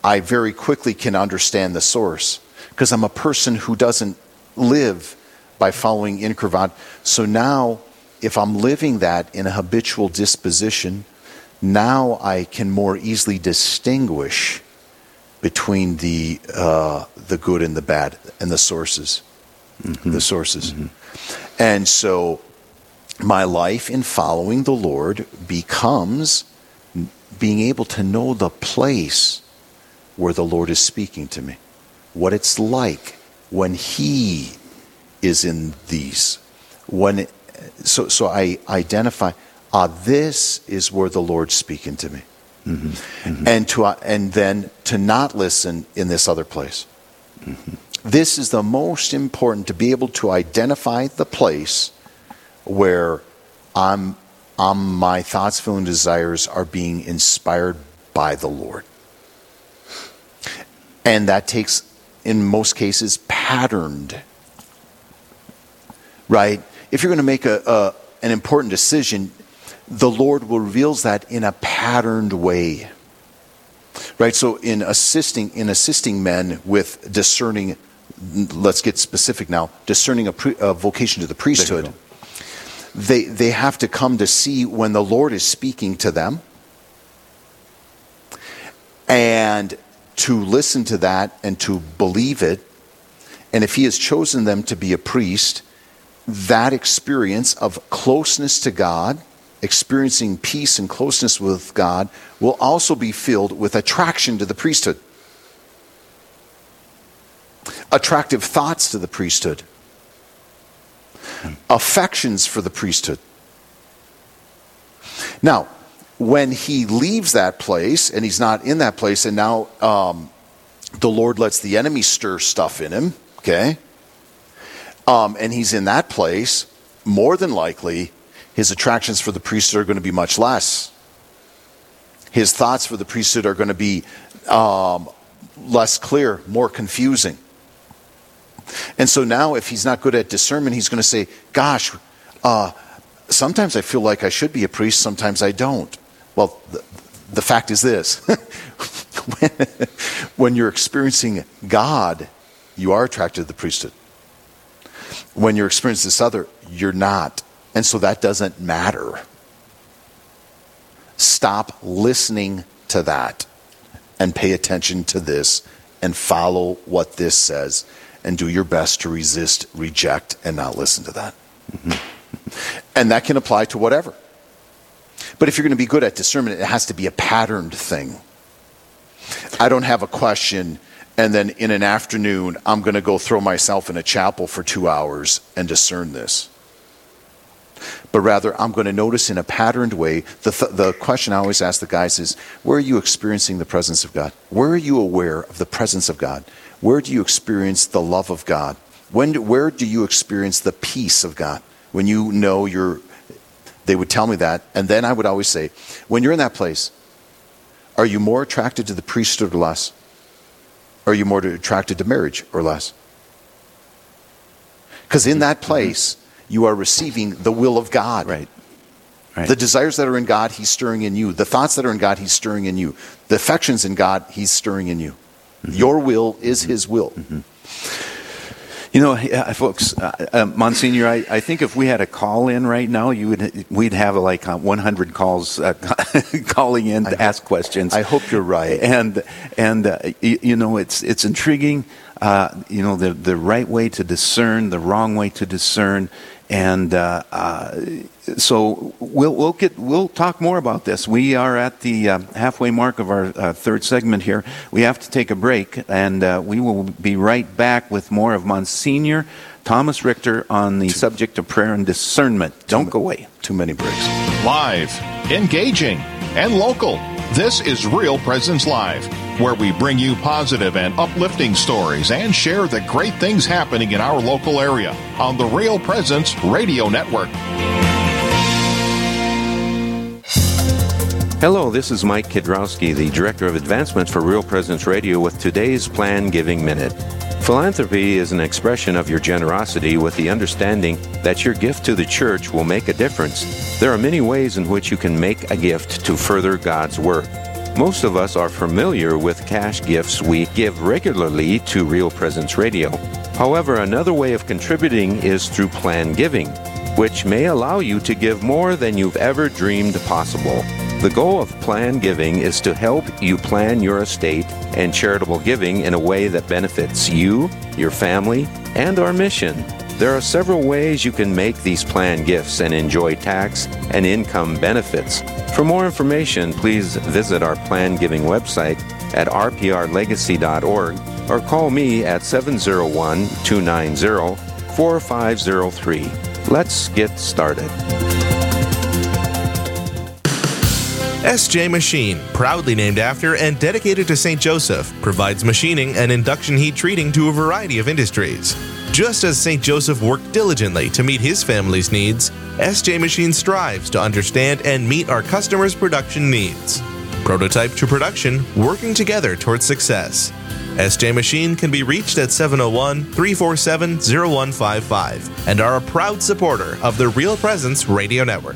I very quickly can understand the source because I'm a person who doesn't live by following incurvat. So now, if I'm living that in a habitual disposition, now I can more easily distinguish between the uh, the good and the bad and the sources, mm-hmm. the sources, mm-hmm. and so my life in following the Lord becomes being able to know the place where the Lord is speaking to me, what it's like when He is in these. When it, so, so I identify, ah, this is where the Lord's speaking to me. Mm-hmm. Mm-hmm. And, to, uh, and then to not listen in this other place. Mm-hmm. This is the most important to be able to identify the place where I'm, I'm, my thoughts, feelings, desires are being inspired by the Lord. And that takes, in most cases, patterned. Right? If you're going to make a, a an important decision, the Lord will reveals that in a patterned way. Right? So in assisting in assisting men with discerning let's get specific now, discerning a, pre, a vocation to the priesthood. They they have to come to see when the Lord is speaking to them and to listen to that and to believe it. And if he has chosen them to be a priest, that experience of closeness to God, experiencing peace and closeness with God, will also be filled with attraction to the priesthood. Attractive thoughts to the priesthood. Affections for the priesthood. Now, when he leaves that place and he's not in that place, and now um, the Lord lets the enemy stir stuff in him, okay? Um, and he's in that place, more than likely, his attractions for the priesthood are going to be much less. His thoughts for the priesthood are going to be um, less clear, more confusing. And so now, if he's not good at discernment, he's going to say, Gosh, uh, sometimes I feel like I should be a priest, sometimes I don't. Well, the, the fact is this when, when you're experiencing God, you are attracted to the priesthood. When you're experiencing this other, you're not. And so that doesn't matter. Stop listening to that and pay attention to this and follow what this says and do your best to resist, reject, and not listen to that. Mm-hmm. And that can apply to whatever. But if you're going to be good at discernment, it has to be a patterned thing. I don't have a question, and then in an afternoon, I'm going to go throw myself in a chapel for two hours and discern this. But rather, I'm going to notice in a patterned way. The, th- the question I always ask the guys is where are you experiencing the presence of God? Where are you aware of the presence of God? Where do you experience the love of God? When do, where do you experience the peace of God? When you know you're they would tell me that. And then I would always say, when you're in that place, are you more attracted to the priesthood or less? Are you more attracted to marriage or less? Because in mm-hmm. that mm-hmm. place, you are receiving the will of God. Right. right. The desires that are in God, He's stirring in you. The thoughts that are in God, He's stirring in you. The affections in God, He's stirring in you. Mm-hmm. Your will is His will. Mm-hmm. You know, folks, uh, uh, Monsignor, I, I, think if we had a call in right now, you would we'd have like uh, 100 calls uh, calling in to I ask hope, questions. I hope you're right. And and uh, you, you, know, it's it's intriguing. Uh, you know, the the right way to discern, the wrong way to discern, and uh, uh, so we'll we'll get we'll talk more about this. We are at the uh, halfway mark of our uh, third segment here. We have to take a break, and uh, we will be right back with more of Monsignor Thomas Richter on the subject of prayer and discernment. Don't go away. Too many breaks. Live, engaging, and local. This is Real Presence Live, where we bring you positive and uplifting stories and share the great things happening in our local area on the Real Presence Radio Network. Hello, this is Mike Kidrowski, the Director of Advancements for Real Presence Radio, with today's Plan Giving Minute. Philanthropy is an expression of your generosity with the understanding that your gift to the church will make a difference. There are many ways in which you can make a gift to further God's work. Most of us are familiar with cash gifts we give regularly to Real Presence Radio. However, another way of contributing is through plan giving, which may allow you to give more than you've ever dreamed possible. The goal of plan giving is to help you plan your estate and charitable giving in a way that benefits you, your family, and our mission. There are several ways you can make these planned gifts and enjoy tax and income benefits. For more information, please visit our planned giving website at rprlegacy.org or call me at 701 290 4503. Let's get started. SJ Machine, proudly named after and dedicated to St. Joseph, provides machining and induction heat treating to a variety of industries. Just as St. Joseph worked diligently to meet his family's needs, SJ Machine strives to understand and meet our customers' production needs. Prototype to production, working together towards success. SJ Machine can be reached at 701 347 0155 and are a proud supporter of the Real Presence Radio Network.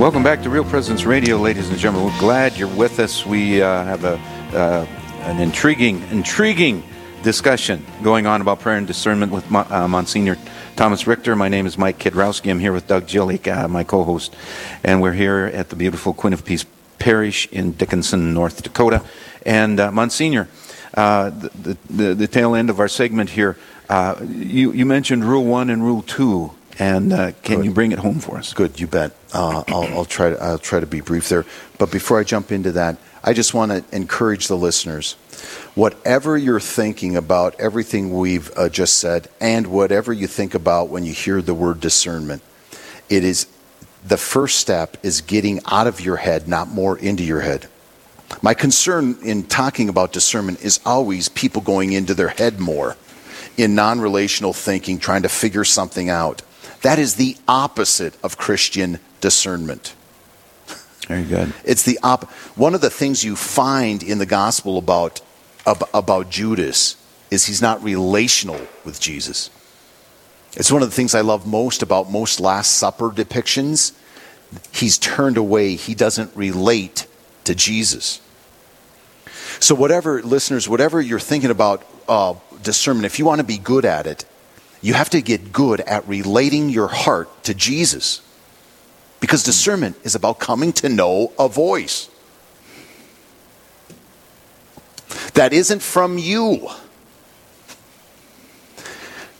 Welcome back to Real Presence Radio, ladies and gentlemen. We're glad you're with us. We uh, have a uh, an intriguing, intriguing discussion going on about prayer and discernment with Mo- uh, Monsignor Thomas Richter. My name is Mike Kidrowski. I'm here with Doug Jillick, uh, my co-host, and we're here at the beautiful Queen of Peace Parish in Dickinson, North Dakota. And uh, Monsignor, uh, the, the, the tail end of our segment here, you, you mentioned Rule One and Rule Two and uh, can Good. you bring it home for us? Good, you bet. Uh, I'll, I'll try. To, I'll try to be brief there. But before I jump into that, I just want to encourage the listeners. Whatever you're thinking about, everything we've uh, just said, and whatever you think about when you hear the word discernment, it is the first step is getting out of your head, not more into your head. My concern in talking about discernment is always people going into their head more in non relational thinking, trying to figure something out. That is the opposite of Christian discernment. Very good. It's the op- one of the things you find in the gospel about ab- about Judas is he's not relational with Jesus. It's one of the things I love most about most Last Supper depictions. He's turned away. He doesn't relate to Jesus. So, whatever, listeners, whatever you're thinking about uh, discernment, if you want to be good at it, you have to get good at relating your heart to Jesus. Because discernment is about coming to know a voice that isn't from you.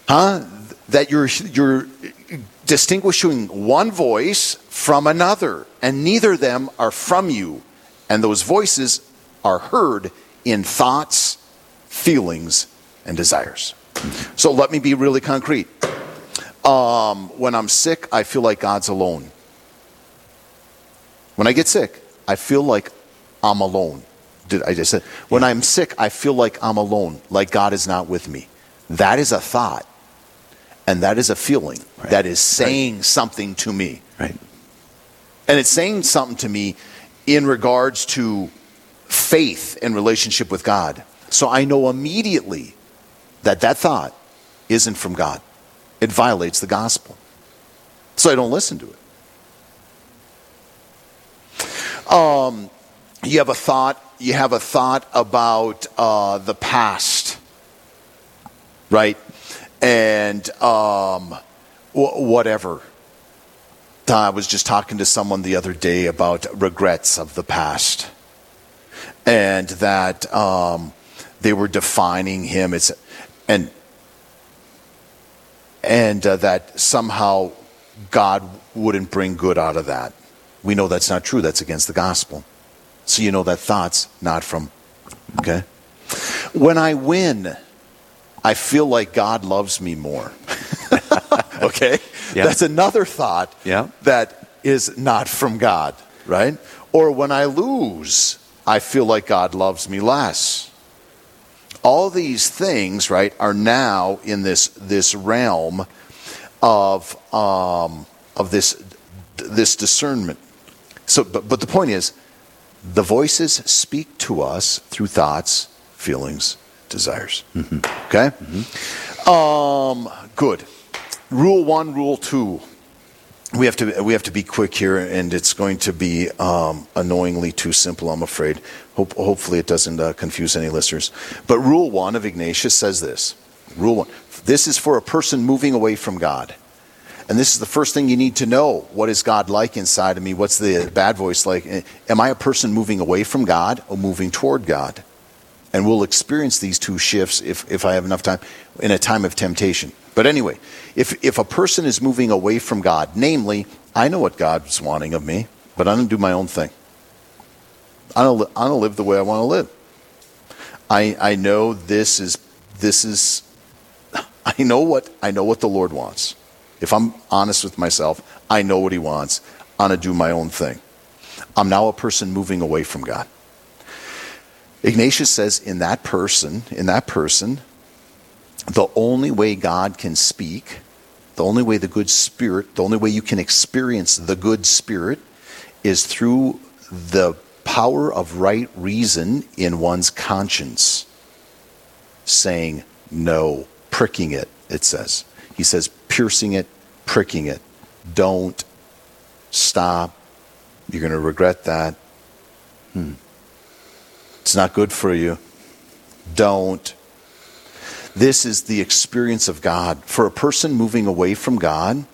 Huh? That you're, you're distinguishing one voice from another, and neither of them are from you. And those voices are heard in thoughts, feelings, and desires. So let me be really concrete. Um, when I'm sick, I feel like God's alone. When I get sick, I feel like I'm alone. Did I just said when I'm sick, I feel like I'm alone, like God is not with me. That is a thought, and that is a feeling Right. that is saying something to me, Right. and it's saying something to me in regards to faith and relationship with God. So I know immediately that that thought isn't from God. It violates the gospel. So I don't listen to it. Um, you have a thought. You have a thought about uh, the past, right? And um, wh- whatever. I was just talking to someone the other day about regrets of the past, and that um, they were defining him. It's and and uh, that somehow God wouldn't bring good out of that. We know that's not true. That's against the gospel. So you know that thought's not from. Okay. When I win, I feel like God loves me more. okay? Yeah. That's another thought Yeah. that is not from God, right? Or when I lose, I feel like God loves me less. All these things, right, are now in this this realm of um, of this this discernment. So, but, but the point is, The voices speak to us through thoughts, feelings, desires. Okay? Um, good. Rule one, rule two. We have to we have to be quick here, and it's going to be um, annoyingly too simple. I'm afraid. Hope, hopefully, it doesn't uh, confuse any listeners. But rule one of Ignatius says this. Rule one. This is for a person moving away from God. And this is the first thing you need to know. What is God like inside of me? What's the bad voice like? Am I a person moving away from God or moving toward God? And we'll experience these two shifts if, if I have enough time in a time of temptation. But anyway, if, if a person is moving away from God, namely, I know what God's wanting of me, but I don't do my own thing. I don't, I don't live the way I want to live. I, I know this is, this is, I know what, I know what the Lord wants. If I'm honest with myself, I know what He wants. I'm going to do my own thing. I'm now a person moving away from God. Ignatius says in that person, in that person, the only way God can speak, the only way the good spirit, the only way you can experience the good spirit is through the power of right reason in one's conscience. Saying no, pricking it, it says. He says, piercing it, pricking it. Don't stop. You're going to regret that. Hmm. It's not good for you. Don't. This is the experience of God. For a person moving away from God,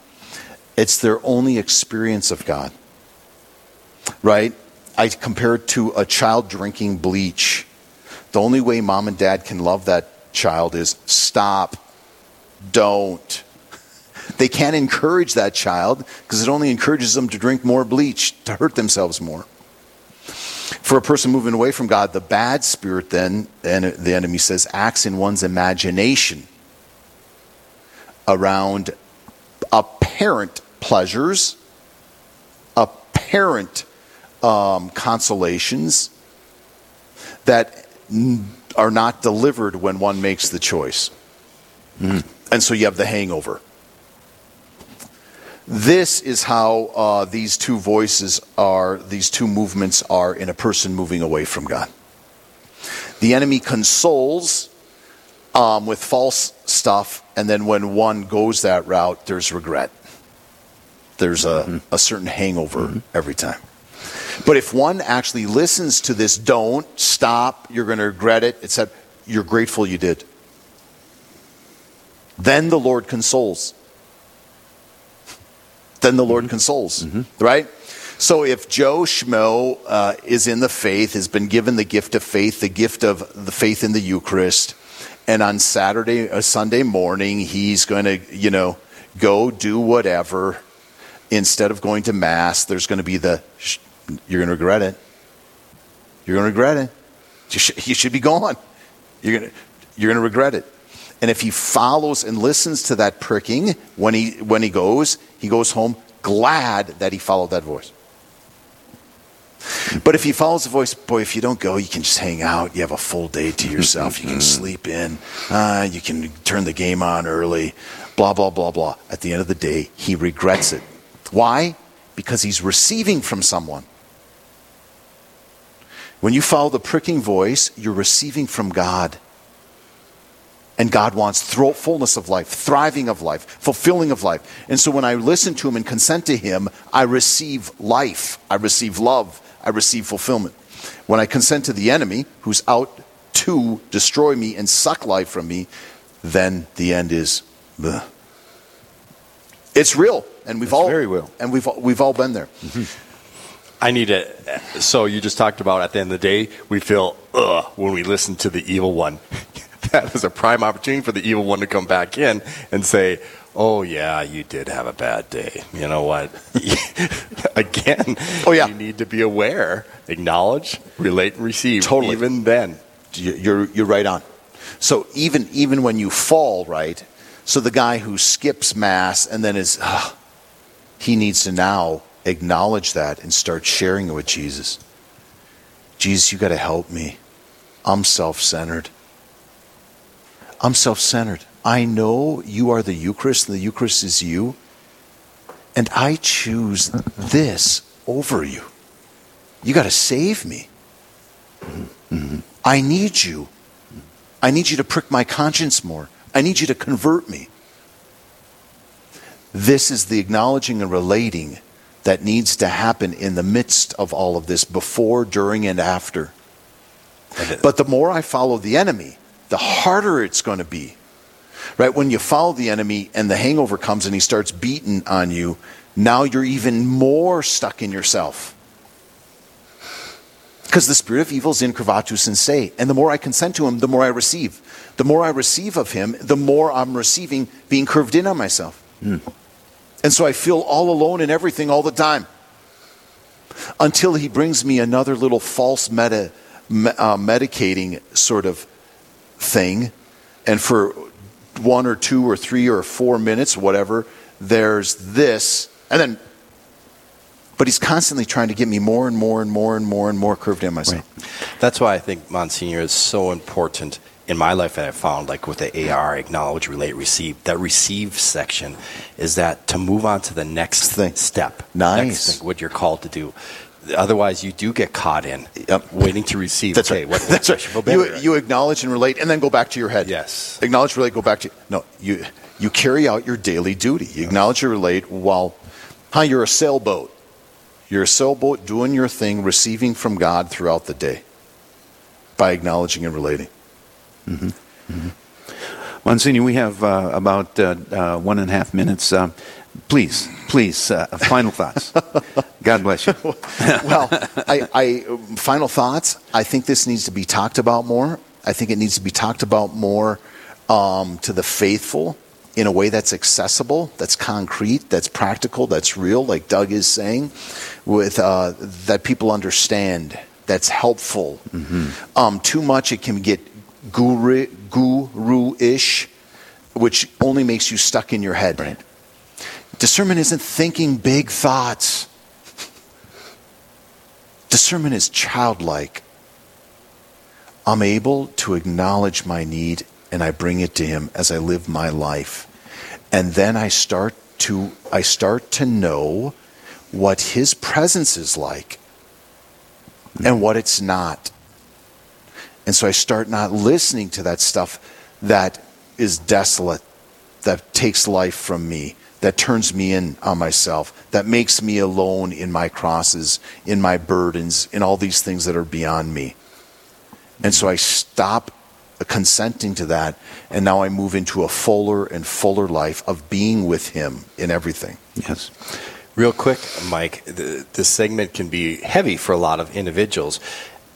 it's their only experience of God. Right? I compare it to a child drinking bleach. The only way mom and dad can love that child is stop don't. They can't encourage that child because it only encourages them to drink more bleach, to hurt themselves more. For a person moving away from God, the bad spirit then, and the enemy says, acts in one's imagination around apparent pleasures, apparent um, consolations that are not delivered when one makes the choice. Mm. And so you have the hangover. This is how uh, these two voices are, these two movements are in a person moving away from God. The enemy consoles um, with false stuff, and then when one goes that route, there's regret. There's a, mm-hmm. a certain hangover mm-hmm. every time. But if one actually listens to this, don't stop, you're going to regret it, said, you're grateful you did. Then the Lord consoles. Then the Lord mm-hmm. consoles, mm-hmm. right? So if Joe Schmo uh, is in the faith, has been given the gift of faith, the gift of the faith in the Eucharist, and on Saturday, uh, Sunday morning, he's going to, you know, go do whatever. Instead of going to mass, there's going to be the, you're going to regret it. You're going to regret it. You should, you should be gone. You're going to, you're going to regret it. And if he follows and listens to that pricking when he, when he goes, he goes home glad that he followed that voice. But if he follows the voice, boy, if you don't go, you can just hang out. You have a full day to yourself. You can sleep in. Uh, you can turn the game on early. Blah, blah, blah, blah. At the end of the day, he regrets it. Why? Because he's receiving from someone. When you follow the pricking voice, you're receiving from God. And God wants fullness of life, thriving of life, fulfilling of life. And so when I listen to Him and consent to Him, I receive life, I receive love, I receive fulfillment. When I consent to the enemy, who's out to destroy me and suck life from me, then the end is. Bleh. It's real, and we've it's all very real, and we've we've all been there. Mm-hmm. I need to. So you just talked about at the end of the day, we feel ugh when we listen to the evil one. that is a prime opportunity for the evil one to come back in and say, "Oh yeah, you did have a bad day. You know what? Again, oh yeah, you need to be aware, acknowledge, relate, and receive. Totally. Even then, you're you're right on. So even even when you fall, right? So the guy who skips mass and then is, uh, he needs to now acknowledge that and start sharing it with Jesus. Jesus, you got to help me. I'm self centered. I'm self centered. I know you are the Eucharist and the Eucharist is you. And I choose this over you. You got to save me. Mm-hmm. I need you. I need you to prick my conscience more. I need you to convert me. This is the acknowledging and relating that needs to happen in the midst of all of this, before, during, and after. But the more I follow the enemy, the harder it's going to be. Right? When you follow the enemy and the hangover comes and he starts beating on you, now you're even more stuck in yourself. Because the spirit of evil is incurvatus in se. And the more I consent to him, the more I receive. The more I receive of him, the more I'm receiving being curved in on myself. Mm. And so I feel all alone in everything all the time. Until he brings me another little false meta, uh, medicating sort of thing. And for one or two or three or four minutes, whatever, there's this. And then but he's constantly trying to get me more and more and more and more and more curved in myself. Right. That's why I think Monsignor is so important in my life that I've found, like with the AR, acknowledge, relate, receive, that receive section is that to move on to the next thing. step. Nice. Next thing, what you're called to do. Otherwise, you do get caught in yep. waiting to receive. That's okay, right. What, That's right. You, you acknowledge and relate, and then go back to your head. Yes. Acknowledge, relate, go back to no. You you carry out your daily duty. You acknowledge and relate while, huh? You're a sailboat. You're a sailboat doing your thing, receiving from God throughout the day by acknowledging and relating. Mm-hmm. Mm-hmm. Monsignor, we have uh, about uh, uh, one and a half minutes. Please, please, uh, final thoughts. God bless you. well, I, I, final thoughts. I think this needs to be talked about more. I think it needs to be talked about more um, to the faithful in a way that's accessible, that's concrete, that's practical, that's real, like Doug is saying, with uh, that people understand, that's helpful. Mm-hmm. Um, too much, it can get guru guru-ish, which only makes you stuck in your head. Right. Discernment isn't thinking big thoughts. Discernment is childlike. I'm able to acknowledge my need and I bring it to him as I live my life. And then I start to I start to know what his presence is like and what it's not. And so I start not listening to that stuff that is desolate, that takes life from me, that turns me in on myself, that makes me alone in my crosses, in my burdens, in all these things that are beyond me. And so I stop consenting to that, and now I move into a fuller and fuller life of being with Him in everything. Yes. Real quick, Mike, the, this segment can be heavy for a lot of individuals.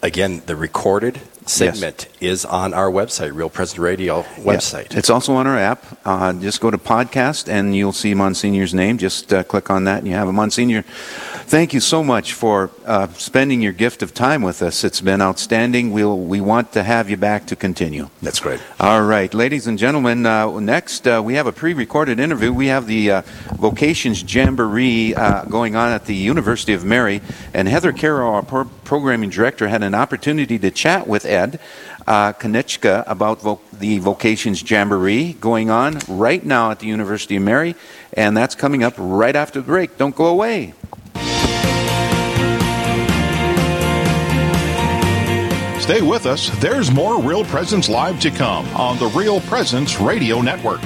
Again, the recorded segment yes. is on our website, Real Presence Radio website. Yeah. It's also on our app. Uh, just go to podcast and you'll see Monsignor's name. Just uh, click on that and you have a Monsignor. Thank you so much for uh, spending your gift of time with us. It's been outstanding. We'll, we want to have you back to continue. That's great. All right, ladies and gentlemen, uh, next uh, we have a pre recorded interview. We have the uh, Vocations Jamboree going on at the University of Mary, and Heather Carroll, our pro- programming director, had an opportunity to chat with Ed uh, Konechka about vo- the Vocations Jamboree going on right now at the University of Mary, and that's coming up right after the break. Don't go away. Stay with us. There's more Real Presence Live to come on the Real Presence Radio Network.